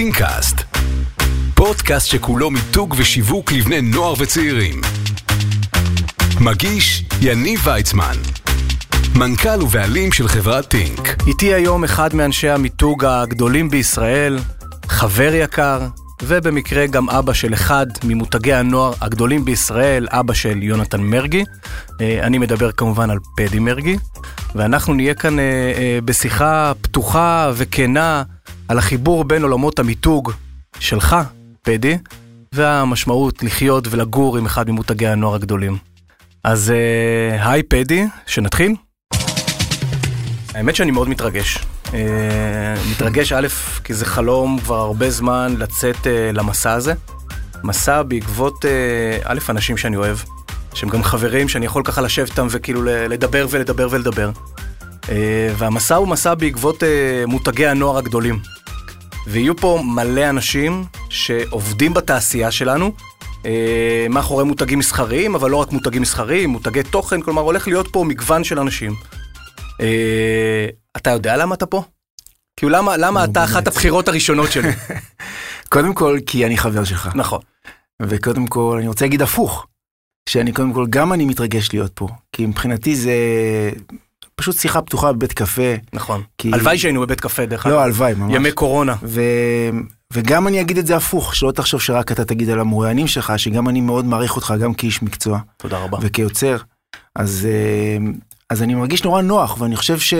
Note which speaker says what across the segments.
Speaker 1: טינקאסט, פודקאסט שכולו מיתוג ושיווק לבני נוער וצעירים. מגיש יניב ויצמן, מנכ"ל ובעלים של חברת טינק.
Speaker 2: איתי היום אחד מאנשי המיתוג הגדולים בישראל, חבר יקר, ובמקרה גם אבא של אחד ממותגי הנוער הגדולים בישראל, אבא של יונתן מרגי. אה, אני מדבר כמובן על פדי מרגי, ואנחנו נהיה כאן אה, אה, בשיחה פתוחה וכנה על החיבור בין עולמות המיתוג שלך, פדי, והמשמעות לחיות ולגור עם אחד ממותגי הנוער הגדולים. אז היי פדי, שנתחיל? האמת שאני מאוד מתרגש. אה, מתרגש א', כי זה חלום כבר הרבה זמן לצאת אה, למסע הזה. מסע בעקבות אה, א', אנשים שאני אוהב, שהם גם חברים שאני יכול ככה לשבת איתם וכאילו לדבר ולדבר ולדבר. והמסע הוא מסע בעקבות מותגי הנוער הגדולים. ויהיו פה מלא אנשים שעובדים בתעשייה שלנו, מאחורי מותגים מסחריים, אבל לא רק מותגים מסחריים, מותגי תוכן, כלומר הולך להיות פה מגוון של אנשים. אה, אתה יודע למה אתה פה? כאילו למה, למה אתה אחת הבחירות הראשונות שלי?
Speaker 3: קודם כל כי אני חבר שלך.
Speaker 2: נכון.
Speaker 3: וקודם כל אני רוצה להגיד הפוך. שאני קודם כל גם אני מתרגש להיות פה. כי מבחינתי זה פשוט שיחה פתוחה בבית קפה.
Speaker 2: נכון. כי... הלוואי שהיינו בבית קפה דרך
Speaker 3: אגב. לא, הלוואי, ממש.
Speaker 2: ימי קורונה.
Speaker 3: ו... וגם אני אגיד את זה הפוך, שלא תחשוב שרק אתה תגיד על המרואיינים שלך, שגם אני מאוד מעריך אותך גם כאיש מקצוע.
Speaker 2: תודה רבה.
Speaker 3: וכיוצר. אז אה, אז אני מרגיש נורא נוח, ואני חושב ש...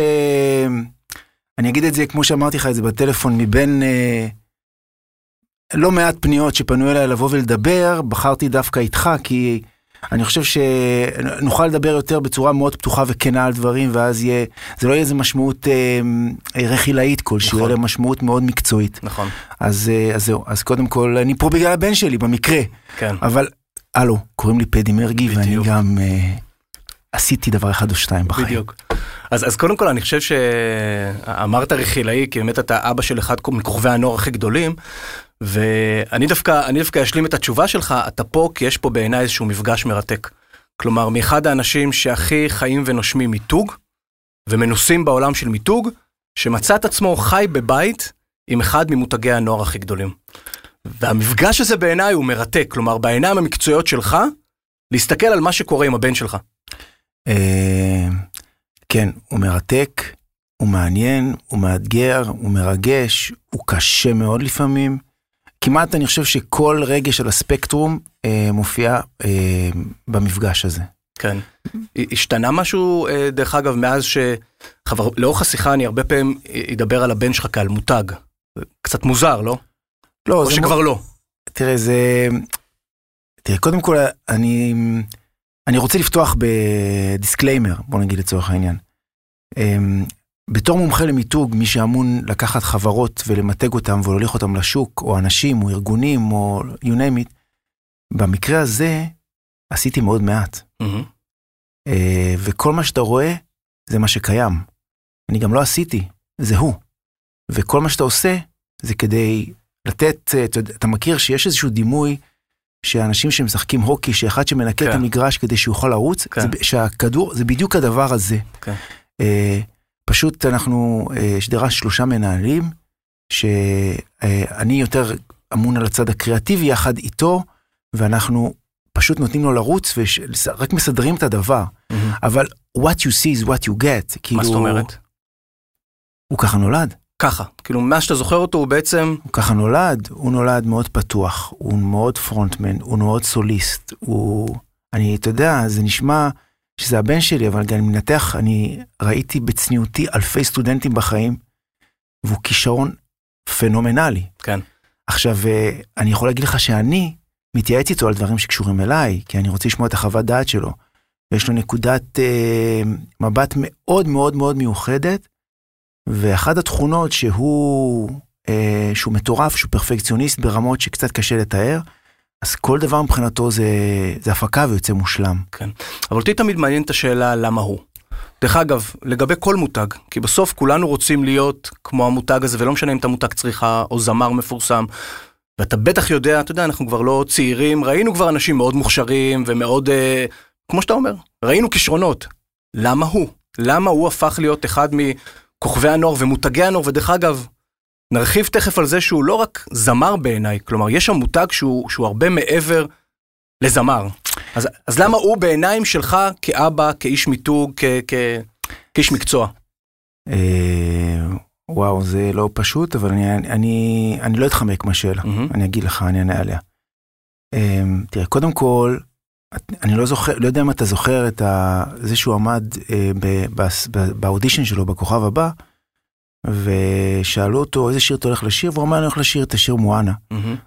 Speaker 3: אני אגיד את זה כמו שאמרתי לך את זה בטלפון, מבין אה, לא מעט פניות שפנו אליי לבוא ולדבר, בחרתי דווקא איתך, כי אני חושב שנוכל לדבר יותר בצורה מאוד פתוחה וכנה על דברים, ואז יהיה, זה לא יהיה איזה משמעות אה, רכילאית כלשהי, נכון. אלא משמעות מאוד מקצועית.
Speaker 2: נכון.
Speaker 3: אז, אה, אז זהו, אז קודם כל, אני פה בגלל הבן שלי, במקרה.
Speaker 2: כן.
Speaker 3: אבל, הלו, קוראים לי פדי מרגי, בדיוק. ואני גם... אה, עשיתי דבר אחד או שתיים בחיים.
Speaker 2: בדיוק. אז, אז קודם כל אני חושב שאמרת רכילאי, כי באמת אתה אבא של אחד מכוכבי הנוער הכי גדולים, ואני דווקא, אני דווקא אשלים את התשובה שלך, אתה פה כי יש פה בעיניי איזשהו מפגש מרתק. כלומר, מאחד האנשים שהכי חיים ונושמים מיתוג, ומנוסים בעולם של מיתוג, שמצא את עצמו חי בבית עם אחד ממותגי הנוער הכי גדולים. והמפגש הזה בעיניי הוא מרתק, כלומר בעיניים המקצועיות שלך, להסתכל על מה שקורה עם הבן שלך.
Speaker 3: אה, כן, הוא מרתק, הוא מעניין, הוא מאתגר, הוא מרגש, הוא קשה מאוד לפעמים. כמעט אני חושב שכל רגש של הספקטרום אה, מופיע אה, במפגש הזה.
Speaker 2: כן. השתנה משהו, אה, דרך אגב, מאז שחבר... לאורך השיחה אני הרבה פעמים אדבר על הבן שלך כעל מותג. קצת מוזר, לא?
Speaker 3: לא,
Speaker 2: או שכבר מ... לא.
Speaker 3: תראה, זה... תראה, קודם כל, אני... אני רוצה לפתוח ב disclaimer, בוא נגיד לצורך העניין. בתור מומחה למיתוג, מי שאמון לקחת חברות ולמתג אותם ולהוליך אותם לשוק, או אנשים, או ארגונים, או you name it, במקרה הזה עשיתי מאוד מעט. Mm-hmm. וכל מה שאתה רואה זה מה שקיים. אני גם לא עשיתי, זה הוא. וכל מה שאתה עושה זה כדי לתת, אתה, אתה מכיר שיש איזשהו דימוי שאנשים שמשחקים הוקי, שאחד שמנקה כן. את המגרש כדי שיוכל לרוץ, כן. זה, שהכדור, זה בדיוק הדבר הזה. כן. אה, פשוט אנחנו אה, שדרה שלושה מנהלים, שאני יותר אמון על הצד הקריאטיבי יחד איתו, ואנחנו פשוט נותנים לו לרוץ ורק מסדרים את הדבר. Mm-hmm. אבל what you see is what you get.
Speaker 2: כאילו, מה זאת אומרת?
Speaker 3: הוא ככה נולד.
Speaker 2: ככה, כאילו מה שאתה זוכר אותו הוא בעצם...
Speaker 3: הוא ככה נולד, הוא נולד מאוד פתוח, הוא מאוד פרונטמן, הוא מאוד סוליסט, הוא... אני, אתה יודע, זה נשמע שזה הבן שלי, אבל גם מנתח, אני ראיתי בצניעותי אלפי סטודנטים בחיים, והוא כישרון פנומנלי.
Speaker 2: כן.
Speaker 3: עכשיו, אה, אני יכול להגיד לך שאני מתייעץ איתו על דברים שקשורים אליי, כי אני רוצה לשמוע את החוות דעת שלו. ויש לו נקודת אה, מבט מאוד מאוד מאוד מיוחדת, ואחת התכונות שהוא, אה, שהוא מטורף, שהוא פרפקציוניסט ברמות שקצת קשה לתאר, אז כל דבר מבחינתו זה, זה הפקה ויוצא מושלם.
Speaker 2: כן, אבל אותי תמיד מעניין את השאלה למה הוא. דרך אגב, לגבי כל מותג, כי בסוף כולנו רוצים להיות כמו המותג הזה, ולא משנה אם אתה מותג צריכה או זמר מפורסם. ואתה בטח יודע, אתה יודע, אנחנו כבר לא צעירים, ראינו כבר אנשים מאוד מוכשרים ומאוד, אה, כמו שאתה אומר, ראינו כישרונות. למה הוא? למה הוא הפך להיות אחד מ... כוכבי הנוער ומותגי הנוער, ודרך אגב, נרחיב תכף על זה שהוא לא רק זמר בעיניי, כלומר יש שם מותג שהוא, שהוא הרבה מעבר לזמר. אז, אז למה הוא בעיניים שלך כאבא, כאיש מיתוג, כ, כ, כאיש מקצוע?
Speaker 3: אה, וואו, זה לא פשוט, אבל אני, אני, אני לא אתחמק מהשאלה,
Speaker 2: מהמם.
Speaker 3: אני אגיד לך, אני אענה עליה. אה, תראה, קודם כל, אני לא זוכר, לא יודע אם אתה זוכר את ה, זה שהוא עמד אה, ב, בס- ב, באודישן שלו, בכוכב הבא, ושאלו אותו איזה שיר אתה הולך לשיר, והוא אמר אני הולך לשיר את השיר מואנה.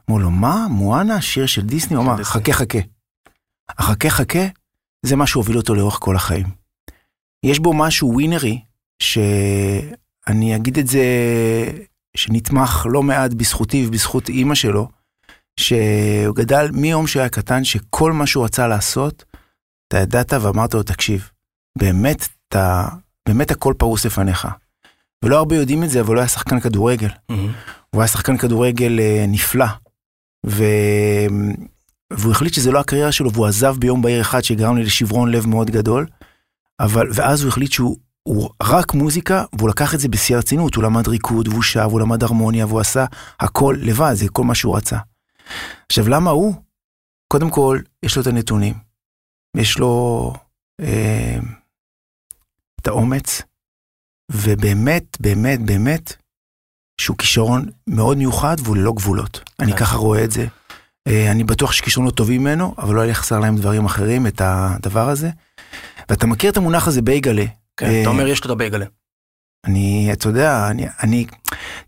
Speaker 3: אמרו לו, מה? מואנה? שיר של דיסני? הוא אמר. חכה חכה. החכה חכה, זה מה שהוביל אותו לאורך כל החיים. יש בו משהו ווינרי, שאני אגיד את זה, שנתמך לא מעט בזכותי ובזכות אימא שלו, שהוא גדל מיום שהוא היה קטן, שכל מה שהוא רצה לעשות, אתה ידעת ואמרת לו, תקשיב, באמת, אתה, באמת הכל פרוס לפניך. ולא הרבה יודעים את זה, אבל הוא היה שחקן כדורגל.
Speaker 2: מהמם.
Speaker 3: הוא היה שחקן כדורגל אה, נפלא. ו... והוא החליט שזה לא הקריירה שלו, והוא עזב ביום בהיר אחד שגרם לי לשברון לב מאוד גדול. אבל, ואז הוא החליט שהוא הוא רק מוזיקה, והוא לקח את זה בשיא הרצינות, הוא למד ריקוד, והוא שר, והוא למד הרמוניה, והוא עשה הכל לבד, זה כל מה שהוא רצה. עכשיו, למה הוא? קודם כל, יש לו את הנתונים, יש לו אה, את האומץ, ובאמת, באמת, באמת, שהוא כישרון מאוד מיוחד והוא ללא גבולות. אני
Speaker 2: כן.
Speaker 3: ככה רואה את זה. אה, אני בטוח שכישרונות טובים ממנו, אבל לא היה לי חסר להם דברים אחרים, את הדבר הזה. ואתה מכיר את המונח הזה בייגלה.
Speaker 2: כן,
Speaker 3: אה,
Speaker 2: אתה אומר יש לו את הבייגלה.
Speaker 3: אני, אתה יודע, אני, אני,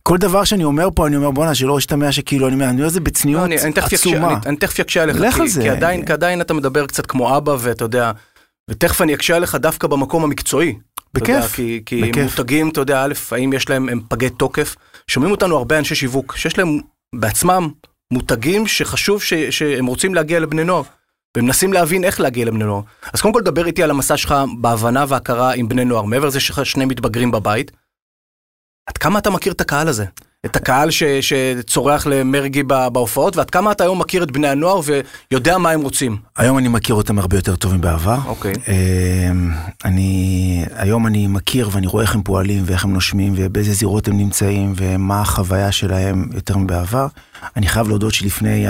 Speaker 3: כל דבר שאני אומר פה, אני אומר, בואנה, שלא ישתמע שכאילו, אני אומר, אני אומר את זה בצניעות
Speaker 2: לא,
Speaker 3: עצומה.
Speaker 2: אני, תכף יקשה עליך, כי עדיין אתה מדבר קצת כמו אבא ואתה יודע, ותכף אני אקשה עליך דווקא במקום המקצועי. יודע,
Speaker 3: בכיף,
Speaker 2: כי, כי
Speaker 3: בכיף.
Speaker 2: מותגים, אתה יודע, א', האם יש להם, הם פגי תוקף, שומעים אותנו הרבה אנשי שיווק, שיש להם בעצמם מותגים שחשוב ש, שהם רוצים להגיע לבני נוער. והם מנסים להבין איך להגיע לבני נוער. אז קודם כל דבר איתי על המסע שלך בהבנה והכרה עם בני נוער, מעבר לזה שיש לך שני מתבגרים בבית. עד כמה אתה מכיר את הקהל הזה? את הקהל ש, שצורח למרגי בהופעות, ועד כמה אתה היום מכיר את בני הנוער ויודע מה הם רוצים?
Speaker 3: היום אני מכיר אותם הרבה יותר טוב מבעבר.
Speaker 2: אוקיי.
Speaker 3: אמ, אני, היום אני מכיר ואני רואה איך הם פועלים ואיך הם נושמים ובאיזה זירות הם נמצאים ומה החוויה שלהם יותר מבעבר. אני חייב להודות שלפני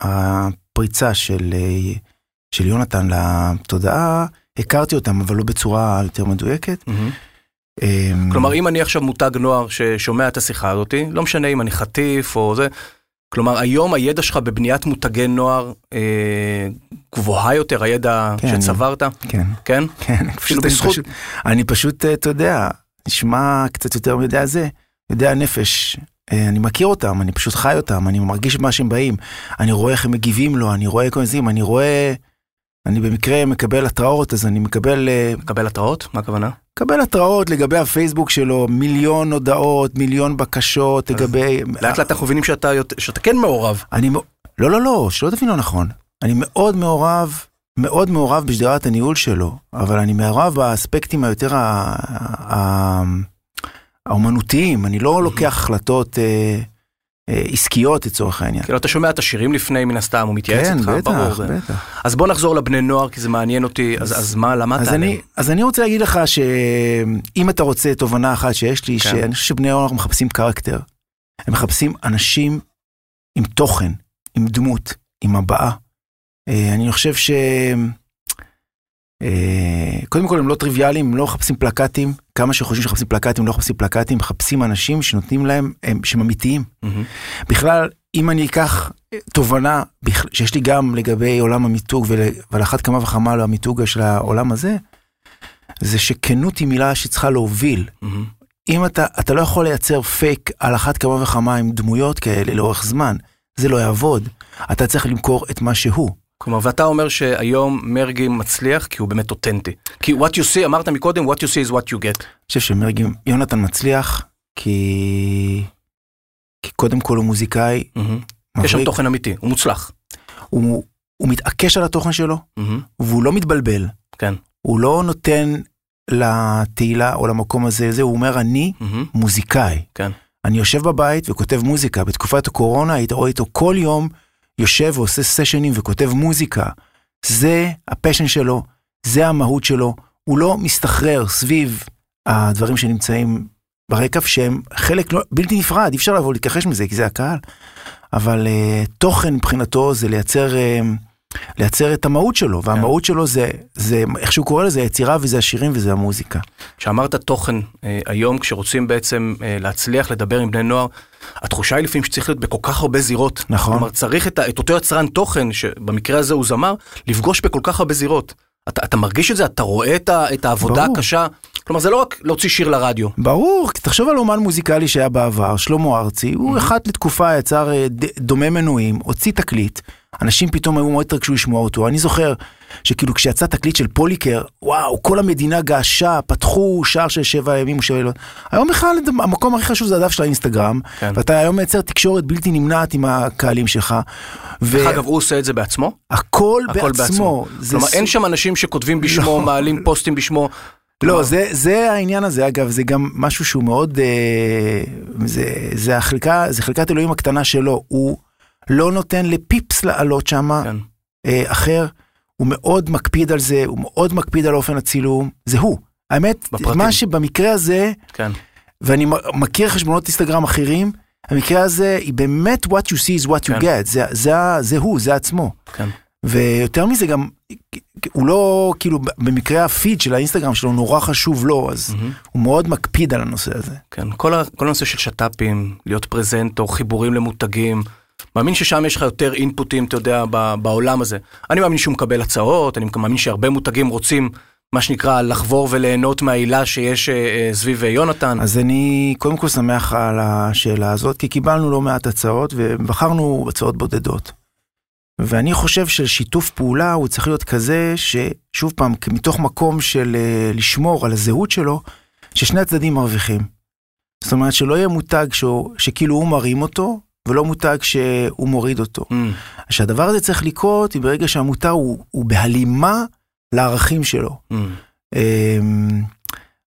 Speaker 3: הפריצה של, של יונתן לתודעה, הכרתי אותם, אבל לא בצורה יותר מדויקת.
Speaker 2: מהמם.
Speaker 3: אמ,
Speaker 2: כלומר, אם אני עכשיו מותג נוער ששומע את השיחה הזאתי, לא משנה אם אני חטיף או זה, כלומר, היום הידע שלך בבניית מותגי נוער אה, גבוהה יותר, הידע
Speaker 3: כן,
Speaker 2: שצברת,
Speaker 3: כן,
Speaker 2: כן?
Speaker 3: כן, פשוט, אני
Speaker 2: בזכות-
Speaker 3: פשוט, אני פשוט, אה, אתה יודע, נשמע קצת יותר יודע זה, יודע נפש. אה, אני מכיר אותם, אני פשוט חי אותם, אני מרגיש מה שהם באים, אני רואה איך הם מגיבים לו, אני רואה כל מיני אני רואה, אני במקרה מקבל התראות, אז אני מקבל, אה,
Speaker 2: מקבל התראות? מה הכוונה?
Speaker 3: מקבל התראות לגבי הפייסבוק שלו, מיליון הודעות, מיליון בקשות לגבי...
Speaker 2: לאט לאט אנחנו מבינים שאתה שאתה כן מעורב.
Speaker 3: אני, לא, לא, לא, שלא תבין לא נכון. אני מאוד מעורב, מאוד מעורב בשדרת הניהול שלו, אבל אני מעורב באספקטים היותר ה- ה- האומנותיים, אני לא לוקח החלטות אה, עסקיות לצורך העניין.
Speaker 2: כאילו, אתה שומע את השירים לפני, מן הסתם, הוא מתייעץ
Speaker 3: כן,
Speaker 2: איתך, ברור.
Speaker 3: בטח,
Speaker 2: זה.
Speaker 3: בטח.
Speaker 2: אז בוא נחזור לבני נוער, כי זה מעניין אותי, אז אז מה, למה
Speaker 3: אז
Speaker 2: אתה?
Speaker 3: אז אני רוצה להגיד לך שאם אתה רוצה תובנה אחת שיש לי,
Speaker 2: כן.
Speaker 3: שאני חושב שבני נוער מחפשים קרקטר. הם מחפשים אנשים עם תוכן, עם דמות, עם הבעה. אה, אני חושב ש... אה, קודם כל הם לא טריוויאליים, הם לא מחפשים פלקטים, כמה שחושבים שמחפשים פלקטים, לא מחפשים פלקטים, מחפשים אנשים שנותנים להם, הם, שהם אמיתיים.
Speaker 2: מהמם.
Speaker 3: בכלל, אם אני אקח אה, תובנה שיש לי גם לגבי עולם המיתוג ול- ועל אחת כמה וכמה על המיתוג של העולם הזה, זה שכנות היא מילה שצריכה להוביל.
Speaker 2: מהמם.
Speaker 3: אם אתה, אתה לא יכול לייצר פייק על אחת כמה וכמה עם דמויות כאלה לאורך זמן, זה לא יעבוד. אתה צריך למכור את מה שהוא.
Speaker 2: כלומר, ואתה אומר שהיום מרגי מצליח כי הוא באמת אותנטי. כי what you see, אמרת מקודם, what you see is what you get.
Speaker 3: אני חושב שמרגי, יונתן מצליח, כי... כי קודם כל הוא מוזיקאי,
Speaker 2: מהמם. יש שם תוכן אמיתי, הוא מוצלח.
Speaker 3: הוא, הוא מתעקש על התוכן שלו,
Speaker 2: מהמם.
Speaker 3: והוא לא מתבלבל.
Speaker 2: כן.
Speaker 3: הוא לא נותן לתהילה או למקום הזה, זה, הוא אומר, אני
Speaker 2: מהמם.
Speaker 3: מוזיקאי.
Speaker 2: כן.
Speaker 3: אני יושב בבית וכותב מוזיקה. בתקופת הקורונה היית רואה איתו כל יום יושב ועושה סשנים וכותב מוזיקה. זה הפשן שלו, זה המהות שלו. הוא לא מסתחרר סביב הדברים שנמצאים ברקע שהם חלק לא, בלתי נפרד, אי אפשר לבוא להתכחש מזה כי זה הקהל. אבל uh, תוכן מבחינתו זה לייצר, uh, לייצר את המהות שלו, והמהות שלו זה, זה, איך שהוא קורא לזה, היצירה וזה השירים וזה המוזיקה.
Speaker 2: כשאמרת תוכן אה, היום, כשרוצים בעצם אה, להצליח לדבר עם בני נוער, התחושה היא לפעמים שצריך להיות בכל כך הרבה זירות.
Speaker 3: נכון.
Speaker 2: כלומר, צריך את, את אותו יצרן תוכן, שבמקרה הזה הוא זמר, לפגוש בכל כך הרבה זירות. אתה, אתה מרגיש את זה? אתה רואה את, ה, את העבודה
Speaker 3: ברור.
Speaker 2: הקשה? כלומר, זה לא רק להוציא שיר לרדיו.
Speaker 3: ברור, תחשוב על אומן מוזיקלי שהיה בעבר, שלמה ארצי, הוא אחת לתקופה יצר אה, ד- דומה מנויים, הוציא תקליט, אנשים פתאום היו מאוד התרגשו לשמוע אותו. אני זוכר שכאילו כשיצא תקליט של פוליקר, וואו, כל המדינה געשה, פתחו שער של שבע ימים ושבע לילות. היום בכלל המקום הכי חשוב זה הדף של האינסטגרם,
Speaker 2: כן.
Speaker 3: ואתה היום מייצר תקשורת בלתי נמנעת עם הקהלים שלך.
Speaker 2: דרך אגב, הוא עושה את זה בעצמו?
Speaker 3: והכל
Speaker 2: הכל
Speaker 3: בעצמו. זה
Speaker 2: כלומר,
Speaker 3: ס-
Speaker 2: אין שם אנשים שכותבים בשמו, מעלים פוסטים בשמו.
Speaker 3: לא, זה, זה העניין הזה, אגב, זה גם משהו שהוא מאוד, אה, זה, זה החלקה, זה חלקת אלוהים הקטנה שלו, הוא לא נותן לפיפס לעלות שמה
Speaker 2: כן.
Speaker 3: אה, אחר, הוא מאוד מקפיד על זה, הוא מאוד מקפיד על אופן הצילום, זה הוא. האמת,
Speaker 2: בפרטים.
Speaker 3: מה שבמקרה הזה,
Speaker 2: כן.
Speaker 3: ואני מכיר חשבונות אינסטגרם אחרים, המקרה הזה היא באמת what you see is what you
Speaker 2: כן.
Speaker 3: get, זה, זה, זה הוא, זה עצמו.
Speaker 2: כן.
Speaker 3: ויותר מזה גם, הוא לא, כאילו, במקרה הפיד של האינסטגרם שלו נורא חשוב לו, אז
Speaker 2: מהמם.
Speaker 3: הוא מאוד מקפיד על הנושא הזה.
Speaker 2: כן, כל, ה, כל הנושא של שת"פים, להיות פרזנטור, חיבורים למותגים, מאמין ששם יש לך יותר אינפוטים, אתה יודע, בעולם הזה. אני מאמין שהוא מקבל הצעות, אני מאמין שהרבה מותגים רוצים, מה שנקרא, לחבור וליהנות מהעילה שיש אה, אה, סביב אה, יונתן.
Speaker 3: אז אני קודם כל שמח על השאלה הזאת, כי קיבלנו לא מעט הצעות ובחרנו הצעות בודדות. ואני חושב ששיתוף פעולה הוא צריך להיות כזה ששוב פעם, מתוך מקום של לשמור על הזהות שלו, ששני הצדדים מרוויחים. זאת אומרת שלא יהיה מותג שהוא, שכאילו הוא מרים אותו, ולא מותג שהוא מוריד אותו.
Speaker 2: Mm,
Speaker 3: שהדבר הזה צריך לקרות ברגע שהמותג הוא, הוא בהלימה לערכים שלו.
Speaker 2: mm.
Speaker 3: אמ,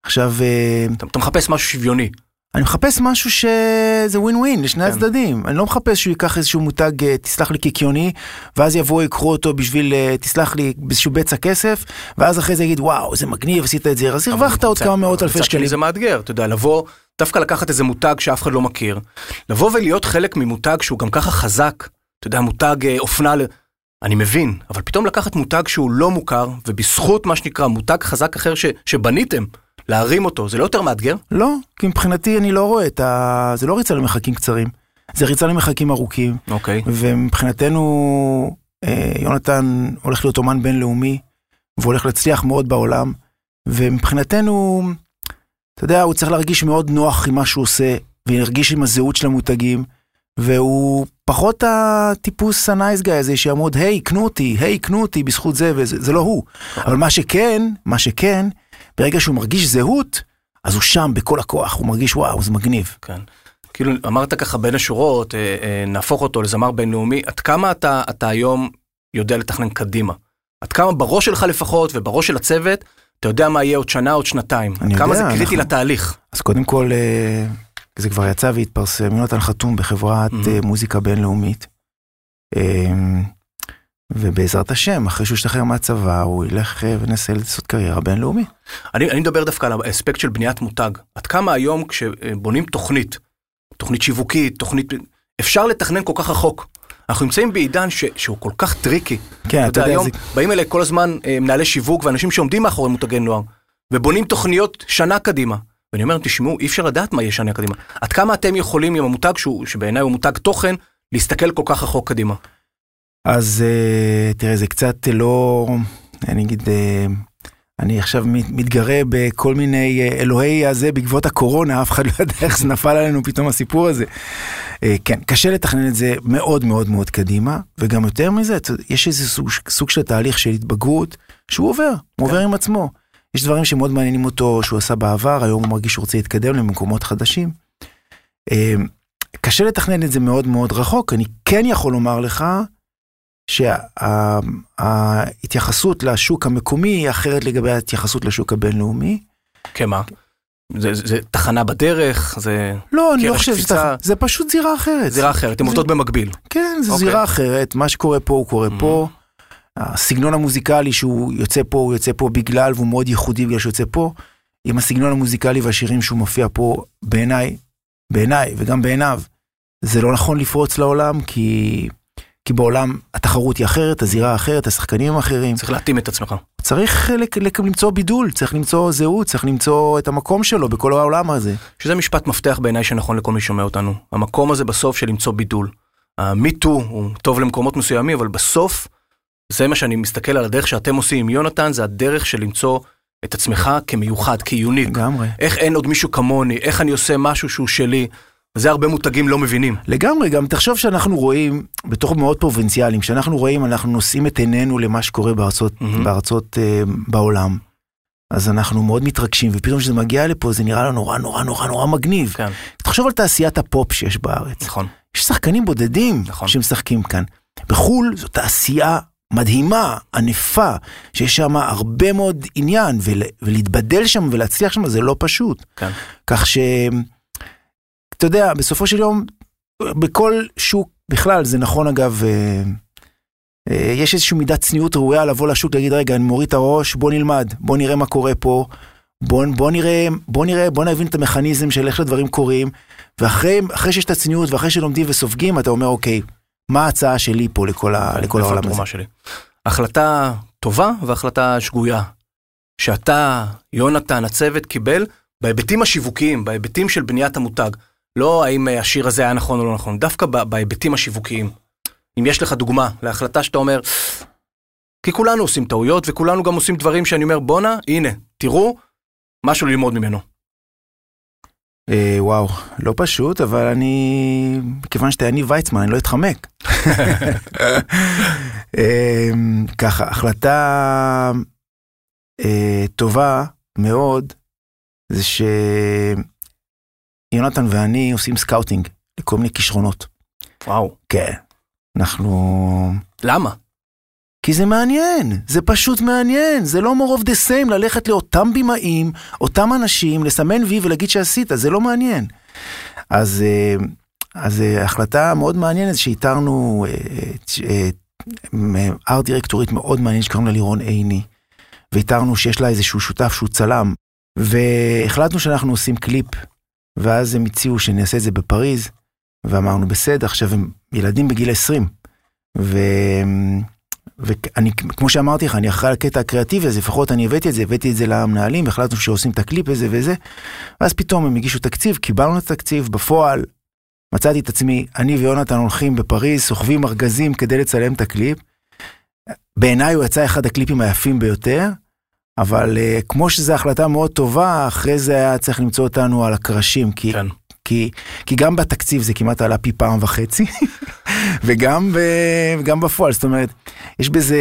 Speaker 3: עכשיו, אה,
Speaker 2: אתה, אתה מחפש משהו שוויוני.
Speaker 3: אני מחפש משהו שזה ווין ווין לשני
Speaker 2: כן.
Speaker 3: הצדדים. אני לא מחפש שהוא ייקח איזשהו מותג, אה, תסלח לי, קיקיוני, ואז יבואו יקחו אותו בשביל, אה, תסלח לי, באיזשהו בצע כסף, ואז אחרי זה יגיד, וואו, זה מגניב, עשית את זה, אז הרווחת עוד כמה מאות אלפי שקלים.
Speaker 2: זה מאתגר, אתה יודע, לבוא, דווקא לקחת איזה מותג שאף אחד לא מכיר, לבוא ולהיות חלק ממותג שהוא גם ככה חזק, אתה יודע, מותג אה, אופנה, ל- אני מבין, אבל פתאום לקחת מותג שהוא לא מוכר, ובזכות מה שנקרא מותג חזק אחר ש, שבניתם, להרים אותו, זה לא יותר מאתגר?
Speaker 3: לא, כי מבחינתי אני לא רואה את ה... זה לא ריצה למרחקים קצרים, זה ריצה למרחקים ארוכים.
Speaker 2: אוקיי.
Speaker 3: ומבחינתנו אה, יונתן הולך להיות אומן בינלאומי והולך להצליח מאוד בעולם ומבחינתנו אתה יודע הוא צריך להרגיש מאוד נוח עם מה שהוא עושה ולהרגיש עם הזהות של המותגים והוא פחות הטיפוס הנייס גאי הזה שיעמוד היי קנו אותי היי קנו אותי בזכות זה וזה זה לא הוא אבל מה שכן מה שכן ברגע שהוא מרגיש זהות אז הוא שם בכל הכוח הוא מרגיש וואו זה מגניב.
Speaker 2: כן. כאילו אמרת ככה בין השורות, אה, אה, נהפוך אותו לזמר בינלאומי, עד כמה אתה, אתה היום יודע לתכנן קדימה? עד כמה בראש שלך לפחות ובראש של הצוות, אתה יודע מה יהיה עוד שנה, עוד שנתיים?
Speaker 3: אני
Speaker 2: עד כמה
Speaker 3: יודע,
Speaker 2: זה קריטי
Speaker 3: אנחנו-
Speaker 2: לתהליך?
Speaker 3: אז קודם כל, אה, זה כבר יצא והתפרסם, יונתן חתום בחברת
Speaker 2: Mhm.
Speaker 3: אה, מוזיקה בינלאומית. ובעזרת השם, אחרי שהוא ישתחרר מהצבא, הוא ילך אה, וינסה לעשות קריירה בינלאומית.
Speaker 2: אני, אני מדבר דווקא על האספקט של בניית מותג. עד כמה היום כשבונים תוכנית, תוכנית שיווקית, תוכנית... אפשר לתכנן כל כך רחוק. אנחנו נמצאים בעידן ש, שהוא כל כך tricky.
Speaker 3: כן, אתה יודע,
Speaker 2: היום
Speaker 3: זה...
Speaker 2: באים אליי כל הזמן אה, מנהלי שיווק ואנשים שעומדים מאחורי מותגי נוער, ובונים תוכניות שנה קדימה. ואני אומר, תשמעו, אי אפשר לדעת מה יהיה שנה קדימה. עד כמה אתם יכולים עם המותג, שהוא, שבעיניי הוא מותג תוכן, להסתכל כל כך רחוק קדימה.
Speaker 3: אז אה, תראה, זה קצת לא, אני אגיד, אה, אני עכשיו מת- מתגרה בכל מיני אה, אלוהי הזה בעקבות הקורונה, אף אחד לא יודע איך זה נפל עלינו פתאום הסיפור הזה. כן, קשה לתכנן את זה מאוד מאוד מאוד קדימה, וגם יותר מזה, יש איזה סוג, סוג של תהליך של התבגרות שהוא עובר, הוא עובר עם עצמו. יש דברים שמאוד מעניינים אותו שהוא עשה בעבר, היום הוא מרגיש שהוא רוצה להתקדם למקומות חדשים. קשה לתכנן את זה מאוד מאוד רחוק, אני כן יכול לומר לך שההתייחסות לשוק המקומי היא אחרת לגבי ההתייחסות לשוק הבינלאומי.
Speaker 2: כמה? זה, זה, זה תחנה בדרך, זה
Speaker 3: לא, אני לא חושב. שזה זה פשוט זירה אחרת.
Speaker 2: זירה אחרת,
Speaker 3: זה-
Speaker 2: עובדות במקביל.
Speaker 3: כן, זו
Speaker 2: אוקיי.
Speaker 3: זירה אחרת, מה שקורה פה הוא קורה
Speaker 2: Mhm.
Speaker 3: פה. הסגנון המוזיקלי שהוא יוצא פה, הוא יוצא פה בגלל, והוא מאוד ייחודי בגלל שהוא יוצא פה. עם הסגנון המוזיקלי והשירים שהוא מופיע פה, בעיניי, בעיניי וגם בעיניו, זה לא נכון לפרוץ לעולם, כי, כי בעולם התחרות היא אחרת, הזירה אחרת, השחקנים הם אחרים.
Speaker 2: צריך להתאים את עצמך.
Speaker 3: צריך לק, למצוא בידול, צריך למצוא זהות, צריך למצוא את המקום שלו בכל העולם הזה.
Speaker 2: שזה משפט מפתח בעיניי שנכון לכל מי ששומע אותנו. המקום הזה בסוף של למצוא בידול. המיטו הוא טוב למקומות מסוימים, אבל בסוף, זה מה שאני מסתכל על הדרך שאתם עושים עם יונתן, זה הדרך של למצוא את עצמך כמיוחד, כיוניק.
Speaker 3: לגמרי.
Speaker 2: איך אין עוד מישהו כמוני, איך אני עושה משהו שהוא שלי. זה הרבה מותגים לא מבינים.
Speaker 3: לגמרי, גם תחשוב שאנחנו רואים, בתור מאוד פרובינציאליים, כשאנחנו רואים, אנחנו נושאים את עינינו למה שקורה בארצות,
Speaker 2: מהמם.
Speaker 3: בארצות אה, בעולם. אז אנחנו מאוד מתרגשים, ופתאום כשזה מגיע לפה זה נראה לנו נורא נורא נורא נורא מגניב.
Speaker 2: כן,
Speaker 3: תחשוב על תעשיית הפופ שיש בארץ.
Speaker 2: נכון.
Speaker 3: יש שחקנים בודדים
Speaker 2: נכון.
Speaker 3: שמשחקים כאן. בחו"ל זו תעשייה מדהימה, ענפה, שיש שם הרבה מאוד עניין, ול, ולהתבדל שם ולהצליח שם זה לא פשוט.
Speaker 2: כן.
Speaker 3: כך ש... אתה יודע, בסופו של יום, בכל שוק, בכלל, זה נכון אגב, אה, אה, יש איזושהי מידת צניעות ראויה לבוא לשוק, להגיד, רגע, אני מוריד את הראש, בוא נלמד, בוא נראה מה קורה פה, בוא, בוא נראה, בוא נראה, בוא נבין את המכניזם של איך הדברים קורים, ואחרי אחרי שיש את הצניעות ואחרי שלומדים וסופגים, אתה אומר, אוקיי, מה ההצעה שלי פה לכל, ה, לכל העולם הזה?
Speaker 2: שלי. החלטה טובה והחלטה שגויה. שאתה, יונתן, הצוות קיבל בהיבטים השיווקיים, בהיבטים של בניית המותג. לא האם השיר הזה היה נכון או לא נכון, דווקא בהיבטים השיווקיים. אם יש לך דוגמה להחלטה שאתה אומר, כי כולנו עושים טעויות וכולנו גם עושים דברים שאני אומר, בואנה, הנה, תראו, משהו ללמוד ממנו.
Speaker 3: אה, וואו, לא פשוט, אבל אני, מכיוון שאתה יניב ויצמן, אני לא אתחמק. אה, ככה, החלטה אה, טובה מאוד, זה שיונתן ואני עושים scouting לכל מיני כישרונות.
Speaker 2: וואו.
Speaker 3: כן, אנחנו...
Speaker 2: למה?
Speaker 3: כי זה מעניין, זה פשוט מעניין, זה לא more of the same ללכת לאותם במאים, אותם אנשים, לסמן וי ולהגיד שעשית, זה לא מעניין. אז, אה, אז אה, החלטה מאוד מעניינת שאיתרנו ארט דירקטורית מאוד מעניינת שקוראים לה לירון עיני, ואיתרנו שיש לה איזשהו שותף שהוא צלם, והחלטנו שאנחנו עושים קליפ, ואז הם הציעו שנעשה את זה בפריז, ואמרנו בסדר, עכשיו הם ילדים בגיל 20, ו... ואני, כמו שאמרתי לך, אני אחראי על הקטע הקריאטיבי, אז לפחות אני הבאתי את זה, הבאתי את זה למנהלים, והחלטנו שעושים את הקליפ הזה וזה, ואז פתאום הם הגישו תקציב, קיבלנו את התקציב, בפועל מצאתי את עצמי, אני ויונתן הולכים בפריז, סוחבים ארגזים כדי לצלם את הקליפ. בעיניי הוא יצא אחד הקליפים היפים ביותר, אבל uh, כמו שזו החלטה מאוד טובה, אחרי זה היה צריך למצוא אותנו על הקרשים, כי,
Speaker 2: כן.
Speaker 3: כי, כי גם בתקציב זה כמעט עלה פי פעם וחצי, וגם, ב, וגם בפועל, זאת אומרת, יש בזה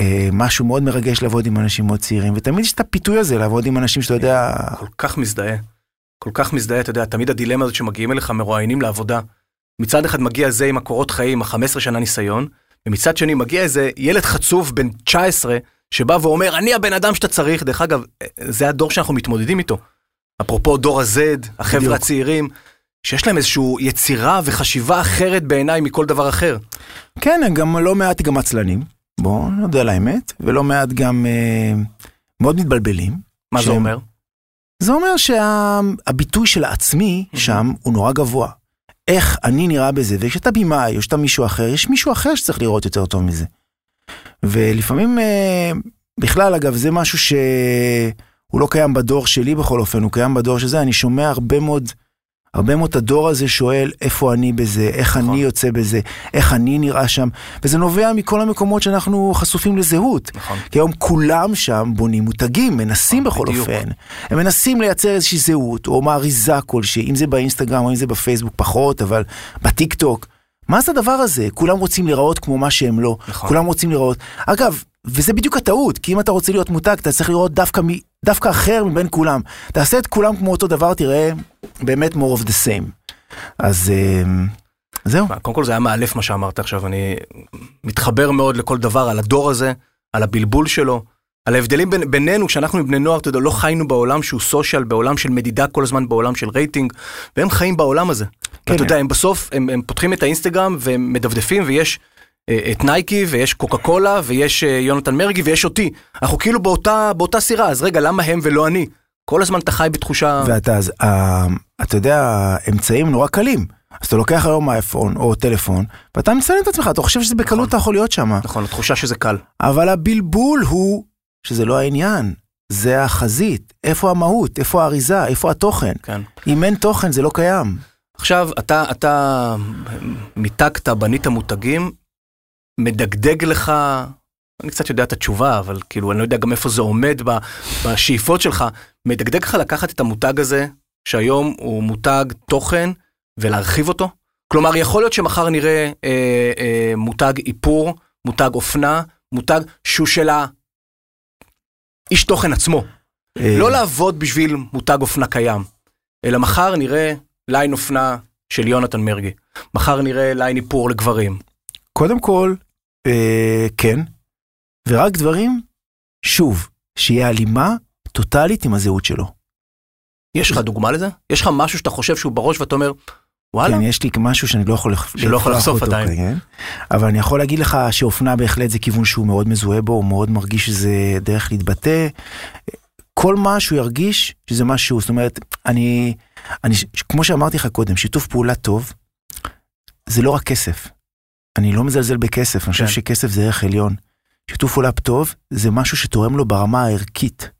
Speaker 3: אה, משהו מאוד מרגש לעבוד עם אנשים מאוד צעירים, ותמיד יש את הפיתוי הזה לעבוד עם אנשים שאתה יודע,
Speaker 2: כל כך מזדהה. כל כך מזדהה, אתה יודע, תמיד הדילמה הזאת שמגיעים אליך מרואיינים לעבודה. מצד אחד מגיע זה עם הקורות חיים, ה-15 שנה ניסיון, ומצד שני מגיע איזה ילד חצוף בן 19, שבא ואומר, אני הבן אדם שאתה צריך. דרך אגב, זה הדור שאנחנו מתמודדים איתו. אפרופו דור ה-Z, החבר'ה. הצעירים, שיש להם איזושהי יצירה וחשיבה אחרת בעיניי מכל דבר אחר.
Speaker 3: כן, גם לא מעט גם עצלנים, בואו נודה על האמת, ולא מעט גם אה, מאוד מתבלבלים.
Speaker 2: מה זה
Speaker 3: שהם-
Speaker 2: אומר?
Speaker 3: זה אומר שהביטוי של העצמי שם הוא נורא גבוה. איך אני נראה בזה, וכשאתה במאי או שאתה מישהו אחר, יש מישהו אחר שצריך לראות יותר טוב מזה. ולפעמים, אה, בכלל אגב, זה משהו שהוא לא קיים בדור שלי בכל אופן, הוא קיים בדור שזה, אני שומע הרבה מאוד, הרבה מאוד הדור הזה שואל איפה אני בזה, איך
Speaker 2: נכון.
Speaker 3: אני יוצא בזה, איך אני נראה שם, וזה נובע מכל המקומות שאנחנו חשופים לזהות.
Speaker 2: נכון.
Speaker 3: כי היום כולם שם בונים מותגים, מנסים בכל
Speaker 2: בדיוק.
Speaker 3: אופן. הם מנסים לייצר איזושהי זהות, או מאריזה כלשהי, אם זה באינסטגרם או אם זה בפייסבוק פחות, אבל בטיק טוק. מה זה הדבר הזה? כולם רוצים להיראות כמו מה שהם לא.
Speaker 2: נכון.
Speaker 3: כולם רוצים להיראות. אגב, וזה בדיוק הטעות, כי אם אתה רוצה להיות מותג, אתה צריך לראות דווקא, מ... דווקא אחר מבין כולם. תעשה את כולם כמו אותו דבר, תראה באמת more of the same. אז אה, זהו.
Speaker 2: קודם כל זה היה מאלף מה שאמרת עכשיו, אני מתחבר מאוד לכל דבר על הדור הזה, על הבלבול שלו, על ההבדלים בין, בינינו, כשאנחנו עם בני נוער, אתה יודע, לא חיינו בעולם שהוא social, בעולם של מדידה כל הזמן, בעולם של רייטינג, והם חיים בעולם הזה.
Speaker 3: כן.
Speaker 2: ואתה יודע, הם בסוף, הם, הם פותחים את האינסטגרם והם מדפדפים ויש אה, את נייקי ויש קוקה קולה ויש אה, יונתן מרגי ויש אותי. אנחנו כאילו באותה, באותה סירה, אז רגע, למה הם ולא אני? כל הזמן אתה חי בתחושה...
Speaker 3: ואתה, אז, אה, אתה יודע, האמצעים נורא קלים. אז אתה לוקח היום אייפון או טלפון, ואתה מצלם את עצמך, אתה חושב שזה בקלות
Speaker 2: נכון.
Speaker 3: אתה יכול להיות שם.
Speaker 2: נכון, התחושה שזה קל.
Speaker 3: אבל הבלבול הוא שזה לא העניין, זה החזית. איפה המהות? איפה האריזה? איפה התוכן?
Speaker 2: כן.
Speaker 3: אם אין תוכן זה לא קיים.
Speaker 2: עכשיו, אתה, אתה מיתגת, בנית מותגים, מדגדג לך, אני קצת יודע את התשובה, אבל כאילו, אני לא יודע גם איפה זה עומד ב- בשאיפות שלך, מדגדג לך לקחת את המותג הזה, שהיום הוא מותג תוכן, ולהרחיב אותו? כלומר, יכול להיות שמחר נראה אה, אה, מותג איפור, מותג אופנה, מותג שהוא של האיש תוכן עצמו.
Speaker 3: אה,
Speaker 2: לא לעבוד בשביל מותג אופנה קיים, אלא מחר נראה ליין אופנה של יונתן מרגי. מחר נראה ליין איפור לגברים.
Speaker 3: קודם כל, אה, כן, ורק דברים, שוב, שיהיה הלימה טוטאלית עם הזהות שלו.
Speaker 2: יש לך דוגמה לזה? יש לך משהו שאתה חושב שהוא בראש ואתה אומר, וואלה,
Speaker 3: כן, יש לי משהו שאני לא יכול
Speaker 2: שלא יכול לחשוף
Speaker 3: אותו,
Speaker 2: עדיין.
Speaker 3: כן? אבל אני יכול להגיד לך שאופנה בהחלט זה כיוון שהוא מאוד מזוהה בו, הוא מאוד מרגיש שזה דרך להתבטא. כל מה שהוא ירגיש שזה משהו, זאת אומרת, אני, אני, כמו שאמרתי לך קודם, שיתוף פעולה טוב, זה לא רק כסף. אני לא מזלזל בכסף, אני חושב
Speaker 2: כן.
Speaker 3: שכסף זה ערך עליון. שיתוף פעולה טוב זה משהו שתורם לו ברמה הערכית.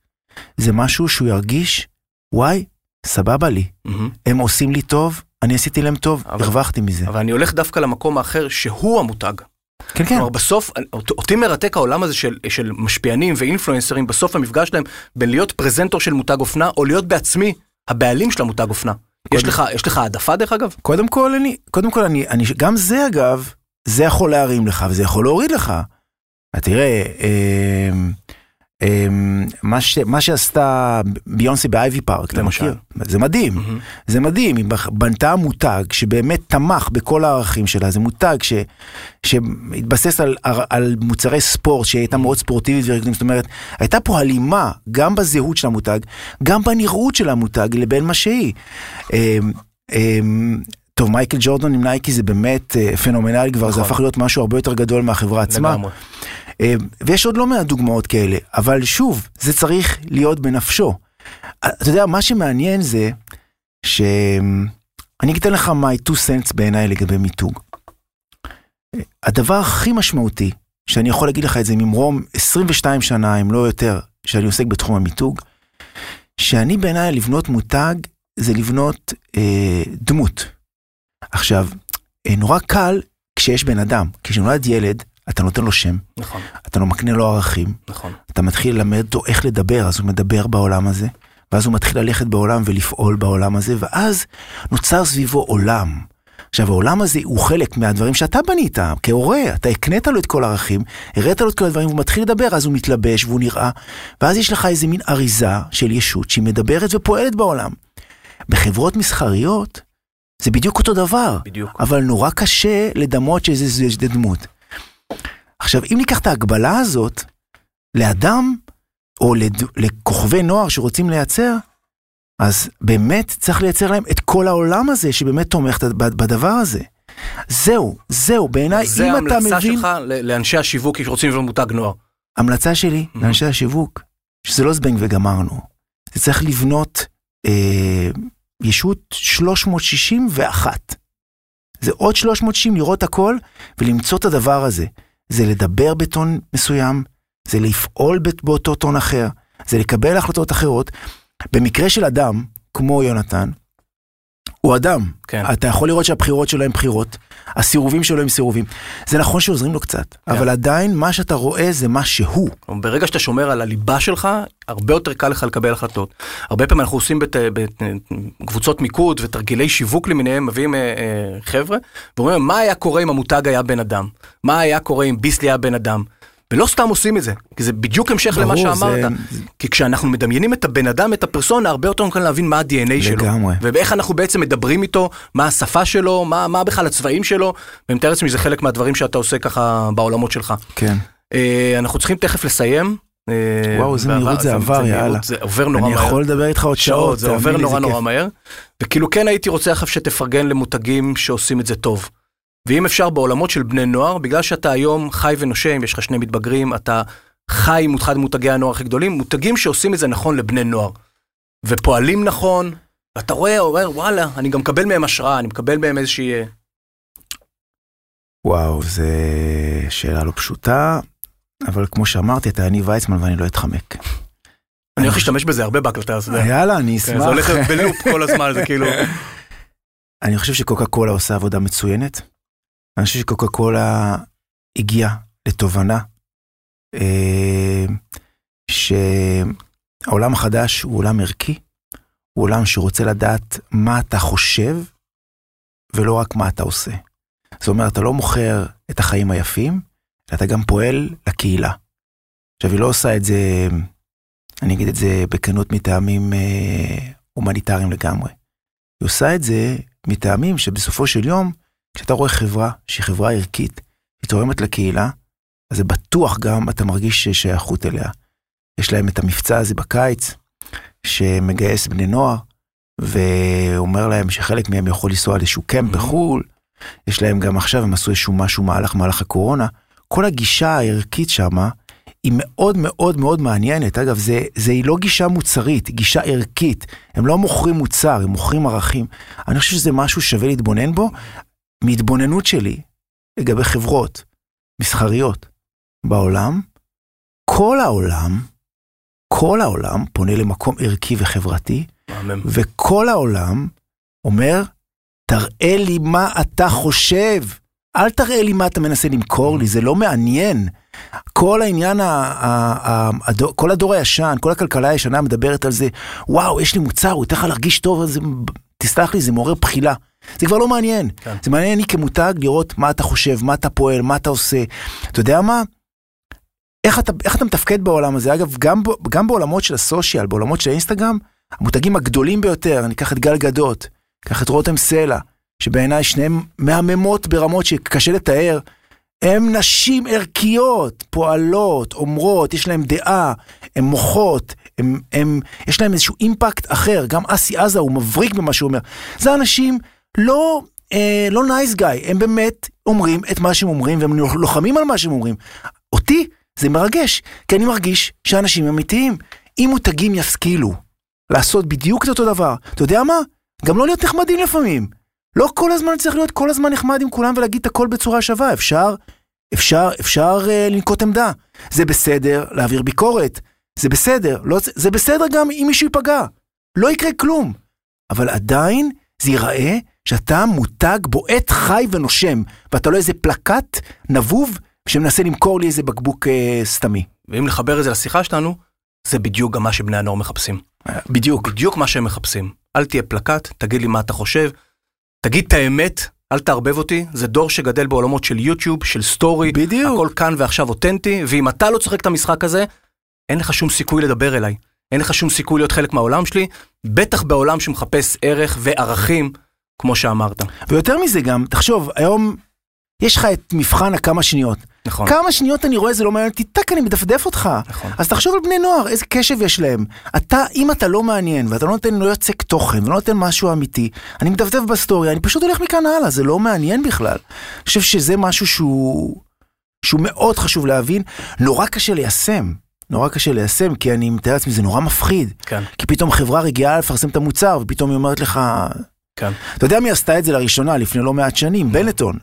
Speaker 3: זה משהו שהוא ירגיש, וואי, סבבה לי,
Speaker 2: מהמם.
Speaker 3: הם עושים לי טוב, אני עשיתי להם טוב,
Speaker 2: אבל-
Speaker 3: הרווחתי מזה.
Speaker 2: אבל אני הולך דווקא למקום האחר שהוא המותג.
Speaker 3: כן, כן.
Speaker 2: כלומר בסוף, אות- אותי מרתק העולם הזה של, של משפיענים ואינפלואנסרים, בסוף המפגש שלהם בין להיות פרזנטור של מותג אופנה, או להיות בעצמי הבעלים של המותג אופנה. יש
Speaker 3: קודם-
Speaker 2: לך, יש לך העדפה דרך אגב?
Speaker 3: קודם כל, אני, קודם כל, אני, אני, גם זה אגב, זה יכול להרים לך וזה יכול להוריד לך. אה, תראה, אמ, מה, ש, מה שעשתה ביונסי באייבי פארק, אתה
Speaker 2: למשל.
Speaker 3: מכיר? זה מדהים. זה מדהים, היא בנתה מותג שבאמת תמך בכל הערכים שלה, זה מותג שהתבסס על, מוצרי ספורט, שהיא הייתה מאוד ספורטיבית ורגלית, זאת אומרת, הייתה פה הלימה גם בזהות של המותג, גם בנראות של המותג לבין מה שהיא. אמ, אמ, טוב, מייקל ג'ורדון עם נייקי זה באמת אה, פנומנלי כבר, זה
Speaker 2: נכון.
Speaker 3: הפך להיות משהו הרבה יותר גדול מהחברה עצמה. אה, ויש עוד לא מעט דוגמאות כאלה, אבל שוב, זה צריך להיות בנפשו. אה, אתה יודע, מה שמעניין זה ש... אני אתן לך my two cents בעיניי לגבי מיתוג. אה, הדבר הכי משמעותי, שאני יכול להגיד לך את זה ממרום 22 שנה, אם לא יותר, שאני עוסק בתחום המיתוג, שאני בעיניי לבנות מותג זה לבנות אה, דמות. עכשיו, אה, נורא קל כשיש בן אדם, כשנולד ילד, אתה נותן לו שם,
Speaker 2: נכון,
Speaker 3: אתה לא מקנה לו ערכים,
Speaker 2: נכון.
Speaker 3: אתה מתחיל ללמד אותו איך לדבר, אז הוא מדבר בעולם הזה, ואז הוא מתחיל ללכת בעולם ולפעול בעולם הזה, ואז נוצר סביבו עולם. עכשיו העולם הזה הוא חלק מהדברים שאתה בנית, כהורה, אתה הקנית לו את כל הערכים, הראת לו את כל הדברים, והוא מתחיל לדבר, אז הוא מתלבש והוא נראה, ואז יש לך איזה מין אריזה של ישות שהיא מדברת ופועלת בעולם. בחברות מסחריות זה בדיוק אותו דבר.
Speaker 2: בדיוק.
Speaker 3: אבל נורא קשה לדמות שזה זה, זה דמות. עכשיו, אם ניקח את ההגבלה הזאת לאדם, או לד, לכוכבי נוער שרוצים לייצר, אז באמת צריך לייצר להם את כל העולם הזה שבאמת תומך בדבר הזה. זהו, זהו, בעיניי,
Speaker 2: זה
Speaker 3: אם אתה
Speaker 2: ההמלצה
Speaker 3: מבין...
Speaker 2: שלך ל- לאנשי השיווק שרוצים לבנות מותג נוער.
Speaker 3: המלצה שלי
Speaker 2: Mhm.
Speaker 3: לאנשי השיווק, שזה לא זבנג וגמרנו. זה צריך לבנות אה, ישות 361. זה עוד 360 לראות הכל ולמצוא את הדבר הזה. זה לדבר בטון מסוים, זה לפעול באותו טון אחר, זה לקבל החלטות אחרות. במקרה של אדם, כמו יונתן, הוא אדם.
Speaker 2: כן.
Speaker 3: אתה יכול לראות שהבחירות שלו הם בחירות, הסירובים שלו הם סירובים. זה נכון שעוזרים לו קצת,
Speaker 2: כן.
Speaker 3: אבל עדיין מה שאתה רואה זה מה שהוא.
Speaker 2: ברגע שאתה שומר על הליבה שלך, הרבה יותר קל לך לקבל החלטות. הרבה פעמים אנחנו עושים בקבוצות מיקוד ותרגילי שיווק למיניהם, מביאים אה, אה, חבר'ה, ואומרים מה היה קורה אם המותג היה בן אדם? מה היה קורה אם ביסלי היה בן אדם? ולא סתם עושים את זה, כי זה בדיוק המשך למה
Speaker 3: ברור,
Speaker 2: שאמרת.
Speaker 3: זה-
Speaker 2: כי כשאנחנו מדמיינים את הבן אדם, את הפרסונה, הרבה יותר קל להבין מה ה-DNA שלו.
Speaker 3: לגמרי.
Speaker 2: ואיך אנחנו בעצם מדברים איתו, מה השפה שלו, מה, מה בכלל הצבעים שלו, ואני מתאר לעצמי שזה חלק מהדברים שאתה עושה ככה בעולמות שלך.
Speaker 3: כן.
Speaker 2: אה, אנחנו צריכים תכף לסיים. אה,
Speaker 3: וואו, איזה מהירות זה עבר, יאללה.
Speaker 2: זה עובר נורא
Speaker 3: אני
Speaker 2: מהר.
Speaker 3: יכול לדבר איתך עוד שעות,
Speaker 2: שעות, זה עובר נורא נורא
Speaker 3: כיף.
Speaker 2: מהר. וכאילו כן הייתי רוצה עכשיו שתפרגן למותגים שעושים את זה טוב. ואם אפשר בעולמות של בני נוער, בגלל שאתה היום חי ונושם, יש לך שני מתבגרים, אתה חי עם אחד מותגי הנוער הכי גדולים, מותגים שעושים את זה נכון לבני נוער. ופועלים נכון, ואתה רואה, אומר, וואלה, אני גם מקבל מהם השראה, אני מקבל מהם איזושהי... אה,
Speaker 3: וואו, זו שאלה לא פשוטה, אבל כמו שאמרתי, אתה יניב ויצמן ואני לא אתחמק.
Speaker 2: אני הולך להשתמש בזה הרבה בהקלטה הזאת.
Speaker 3: יאללה, אני
Speaker 2: כן,
Speaker 3: אשמח.
Speaker 2: זה הולך בלופ כל הזמן, זה כאילו...
Speaker 3: אני חושב שקוקה קולה עושה עבודה מצוינת. אני חושב שקוקה קולה הגיעה לתובנה אה, שהעולם החדש הוא עולם ערכי, הוא עולם שרוצה לדעת מה אתה חושב ולא רק מה אתה עושה. זאת אומרת, אתה לא מוכר את החיים היפים, אתה גם פועל לקהילה. עכשיו, היא לא עושה את זה, אני אגיד את זה בכנות מטעמים אה, הומניטריים לגמרי. היא עושה את זה מטעמים שבסופו של יום, כשאתה רואה חברה שהיא חברה ערכית, היא תורמת לקהילה, אז זה בטוח גם אתה מרגיש שייכות אליה. יש להם את המבצע הזה בקיץ, שמגייס בני נוער, ואומר להם שחלק מהם יכול לנסוע לאיזשהו קמפ בחו"ל, יש להם גם עכשיו, הם עשו איזשהו משהו מהלך מהלך הקורונה. כל הגישה הערכית שמה היא מאוד מאוד מאוד מעניינת. אגב, זה, זה היא לא גישה מוצרית, היא גישה ערכית. הם לא מוכרים מוצר, הם מוכרים ערכים. אני חושב שזה משהו שווה להתבונן בו. מהתבוננות שלי לגבי חברות מסחריות בעולם, כל העולם, כל העולם פונה למקום ערכי וחברתי,
Speaker 2: מהמם.
Speaker 3: וכל העולם אומר, תראה לי מה אתה חושב. אל תראה לי מה אתה מנסה למכור לי, זה לא מעניין. כל העניין, ה, ה, ה, הדור, כל הדור הישן, כל הכלכלה הישנה מדברת על זה, וואו, יש לי מוצר, הוא ייתן לך להרגיש טוב, זה, תסלח לי, זה מעורר בחילה. זה כבר לא מעניין.
Speaker 2: כן.
Speaker 3: זה מעניין לי כמותג לראות מה אתה חושב, מה אתה פועל, מה אתה עושה. אתה יודע מה? איך אתה, איך אתה מתפקד בעולם הזה? אגב, גם, גם בעולמות של הסושיאל, בעולמות של האינסטגרם, המותגים הגדולים ביותר, אני אקח את גל גדות, אקח את רותם סלע, שבעיניי שניהם מהממות ברמות שקשה לתאר, הם נשים ערכיות, פועלות, אומרות, יש להם דעה, הן מוחות, הם, הם, יש להם איזשהו אימפקט אחר, גם אסי עזה הוא מבריק במה שהוא אומר. זה אנשים לא, אה, לא נייס גאי, הם באמת אומרים את מה שהם אומרים והם לוחמים על מה שהם אומרים. אותי זה מרגש, כי אני מרגיש שאנשים אמיתיים. אם מותגים ישכילו לעשות בדיוק את אותו דבר, אתה יודע מה? גם לא להיות נחמדים לפעמים. לא כל הזמן צריך להיות כל הזמן נחמד עם כולם ולהגיד את הכל בצורה שווה, אפשר, אפשר, אפשר uh, לנקוט עמדה. זה בסדר להעביר ביקורת, זה בסדר, לא, זה בסדר גם אם מישהו ייפגע. לא יקרה כלום. אבל עדיין זה ייראה שאתה מותג בועט חי ונושם, ואתה לא איזה פלקט נבוב שמנסה למכור לי איזה בקבוק uh, סתמי.
Speaker 2: ואם לחבר את זה לשיחה שלנו, זה בדיוק גם מה שבני הנוער מחפשים.
Speaker 3: בדיוק.
Speaker 2: בדיוק מה שהם מחפשים. אל תהיה פלקט, תגיד לי מה אתה חושב, תגיד את האמת, אל תערבב אותי, זה דור שגדל בעולמות של יוטיוב, של סטורי,
Speaker 3: בדיוק.
Speaker 2: הכל כאן ועכשיו אותנטי, ואם אתה לא צוחק את המשחק הזה, אין לך שום סיכוי לדבר אליי. אין לך שום סיכוי להיות חלק מהעולם שלי, בטח בעולם שמחפש ערך וערכים, כמו שאמרת.
Speaker 3: ויותר מזה גם, תחשוב, היום יש לך את מבחן הכמה שניות.
Speaker 2: נכון.
Speaker 3: כמה שניות אני רואה זה לא מעניין אותי, טאק אני מדפדף אותך.
Speaker 2: נכון.
Speaker 3: אז תחשוב על בני נוער, איזה קשב יש להם. אתה, אם אתה לא מעניין, ואתה לא נותן, לא יוצק תוכן, ולא נותן משהו אמיתי, אני מדפדף בסטורי, אני פשוט הולך מכאן הלאה, זה לא מעניין בכלל. אני חושב שזה משהו שהוא, שהוא מאוד חשוב להבין, נורא קשה ליישם. נורא קשה ליישם, כי אני מתאר לעצמי, זה נורא מפחיד.
Speaker 2: כן,
Speaker 3: כי פתאום חברה רגילה לפרסם את המוצר, ופתאום היא אומרת לך,
Speaker 2: כן.
Speaker 3: אתה יודע מי עשתה את זה לראשונה לפני לא מעט שנים? בנטון.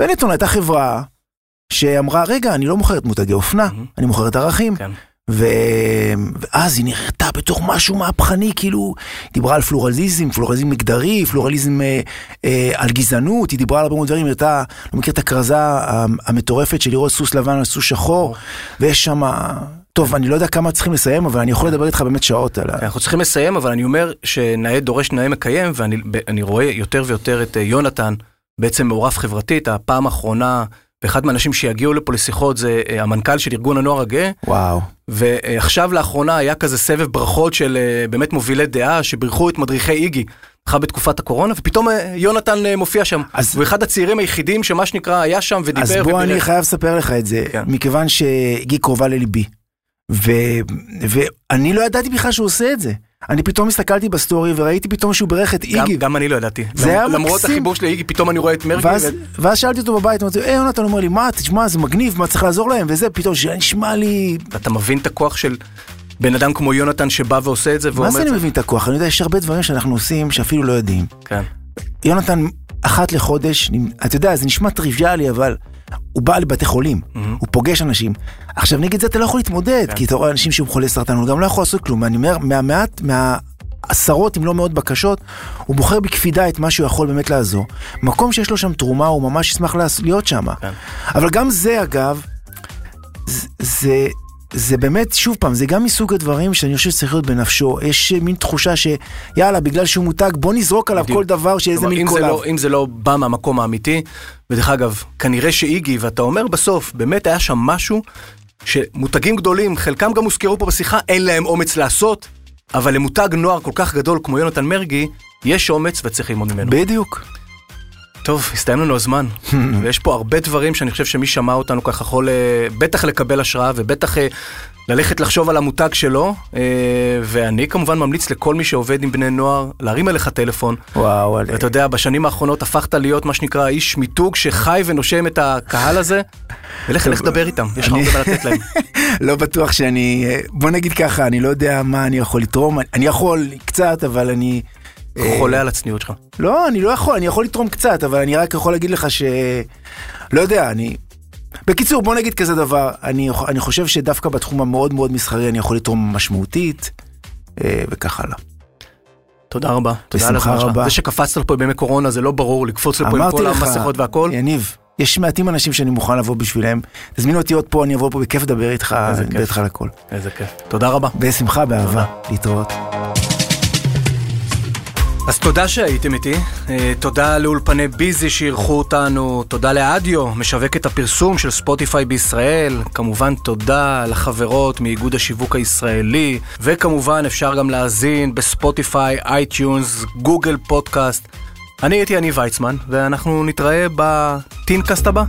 Speaker 3: בנטון הייתה חברה שאמרה, רגע, אני לא מוכרת מותגי אופנה,
Speaker 2: מהמם.
Speaker 3: אני מוכרת ערכים.
Speaker 2: כן.
Speaker 3: ו... ואז היא נראתה בתוך משהו מהפכני, כאילו, היא דיברה על פלורליזם, פלורליזם מגדרי, פלורליזם אה, אה, על גזענות, היא דיברה על הרבה מאוד דברים, היא הייתה, לא מכיר את הכרזה המטורפת של לראות סוס לבן על סוס שחור, ויש שם, טוב, אני לא יודע כמה צריכים לסיים, אבל אני יכול לדבר איתך באמת שעות על ה...
Speaker 2: אנחנו צריכים לסיים, אבל אני אומר שנאה דורש נאה מקיים, ואני אני רואה יותר ויותר את אה, יונתן, בעצם מעורב חברתית, הפעם האחרונה, ואחד מהאנשים שיגיעו לפה לשיחות זה אה, המנכ"ל של ארגון הנוער הגאה,
Speaker 3: וואו.
Speaker 2: ועכשיו לאחרונה היה כזה סבב ברכות של אה, באמת מובילי דעה, שבירכו את מדריכי איגי. אחר בתקופת הקורונה, ופתאום אה, יונתן מופיע שם.
Speaker 3: אז-
Speaker 2: הוא אחד הצעירים היחידים שמה שנקרא היה שם ודיבר
Speaker 3: אז בוא, אני
Speaker 2: ובירך.
Speaker 3: חייב לספר לך את זה,
Speaker 2: כן.
Speaker 3: מכיוון שהיא קרובה לליבי. ו... ואני לא ידעתי בכלל שהוא עושה את זה. אני פתאום הסתכלתי בסטורי וראיתי פתאום שהוא בירך את איגי.
Speaker 2: גם אני לא ידעתי.
Speaker 3: זה היה
Speaker 2: למרות
Speaker 3: מקסים.
Speaker 2: החיבור שלי לאיגי, פתאום אני רואה את מרגי.
Speaker 3: ואז, שאלתי אותו בבית, אמרתי, היי יונתן, הוא אומר לי, מה, תשמע, זה מגניב, מה צריך לעזור להם, וזה, פתאום, זה נשמע לי...
Speaker 2: ואתה מבין את הכוח של בן אדם כמו יונתן שבא ועושה את זה
Speaker 3: מה
Speaker 2: ואומר...
Speaker 3: זה אני מבין את הכוח? אני יודע, יש הרבה דברים שאנחנו עושים שאפילו לא יודעים.
Speaker 2: כן.
Speaker 3: יונתן, אחת לחודש, אתה יודע, זה נשמע טריוויאלי, אבל הוא בא לבתי חולים, הוא פוגש אנשים. עכשיו, נגד זה אתה לא יכול להתמודד,
Speaker 2: כן.
Speaker 3: כי אתה רואה אנשים שהם חולי סרטן, הוא גם לא יכול לעשות כלום. אני אומר, מהמעט, מהעשרות, אם לא מאות בקשות, הוא בוחר בקפידה את מה שהוא יכול באמת לעזור. מקום שיש לו שם תרומה, הוא ממש ישמח להיות שם.
Speaker 2: כן.
Speaker 3: אבל גם זה, אגב, זה- זה... באמת, שוב פעם, זה גם מסוג הדברים שאני חושב שצריך להיות בנפשו. יש מין תחושה שיאללה, בגלל שהוא מותג, בוא נזרוק עליו
Speaker 2: בדיוק.
Speaker 3: כל דבר שאיזה מין קולב.
Speaker 2: לא, אם זה לא בא מהמקום האמיתי, ודרך אגב, כנראה שאיגי, ואתה אומר בסוף, באמת היה שם משהו שמותגים גדולים, חלקם גם הוזכרו פה בשיחה, אין להם אומץ לעשות, אבל למותג נוער כל כך גדול כמו יונתן מרגי, יש אומץ וצריך ללמוד ממנו.
Speaker 3: בדיוק.
Speaker 2: טוב, הסתיים לנו הזמן, ויש פה הרבה דברים שאני חושב שמי שמע אותנו ככה יכול אה, בטח לקבל השראה ובטח אה, ללכת לחשוב על המותג שלו, אה, ואני כמובן ממליץ לכל מי שעובד עם בני נוער להרים אליך טלפון.
Speaker 3: וואו,
Speaker 2: ואתה יודע, בשנים האחרונות הפכת להיות מה שנקרא איש מיתוג שחי ונושם את הקהל הזה, ולך לך לדבר איתם, יש לך הרבה לתת להם.
Speaker 3: לא בטוח שאני, בוא נגיד ככה, אני לא יודע מה אני יכול לתרום, אני יכול קצת, אבל אני... אה,
Speaker 2: חולה על הצניעות שלך.
Speaker 3: לא, אני לא יכול, אני יכול לתרום קצת, אבל אני רק יכול להגיד לך ש... לא יודע, אני... בקיצור, בוא נגיד כזה דבר, אני, אני חושב שדווקא בתחום המאוד מאוד מסחרי אני יכול לתרום משמעותית, אה, וכך הלאה.
Speaker 2: תודה רבה. תודה על
Speaker 3: בשמחה
Speaker 2: הזמן שלך.
Speaker 3: רבה.
Speaker 2: זה שקפצת לפה בימי קורונה זה לא ברור, לקפוץ לפה עם כל המסכות והכל.
Speaker 3: יניב, יש מעטים אנשים שאני מוכן לבוא בשבילם, תזמין אותי עוד פה, אני אבוא פה בכיף לדבר איתך, לדבר. איתך על הכל.
Speaker 2: איזה כיף. תודה רבה.
Speaker 3: בשמחה, באהבה, להתראות.
Speaker 2: אז תודה שהייתם איתי, אה, תודה לאולפני ביזי שאירחו אותנו, תודה לאדיו, משווקת הפרסום של ספוטיפיי בישראל, כמובן תודה לחברות מאיגוד השיווק הישראלי, וכמובן אפשר גם להאזין בספוטיפיי, iTunes, גוגל פודקאסט. אני הייתי יניב ויצמן, ואנחנו נתראה בטינקאסט הבא.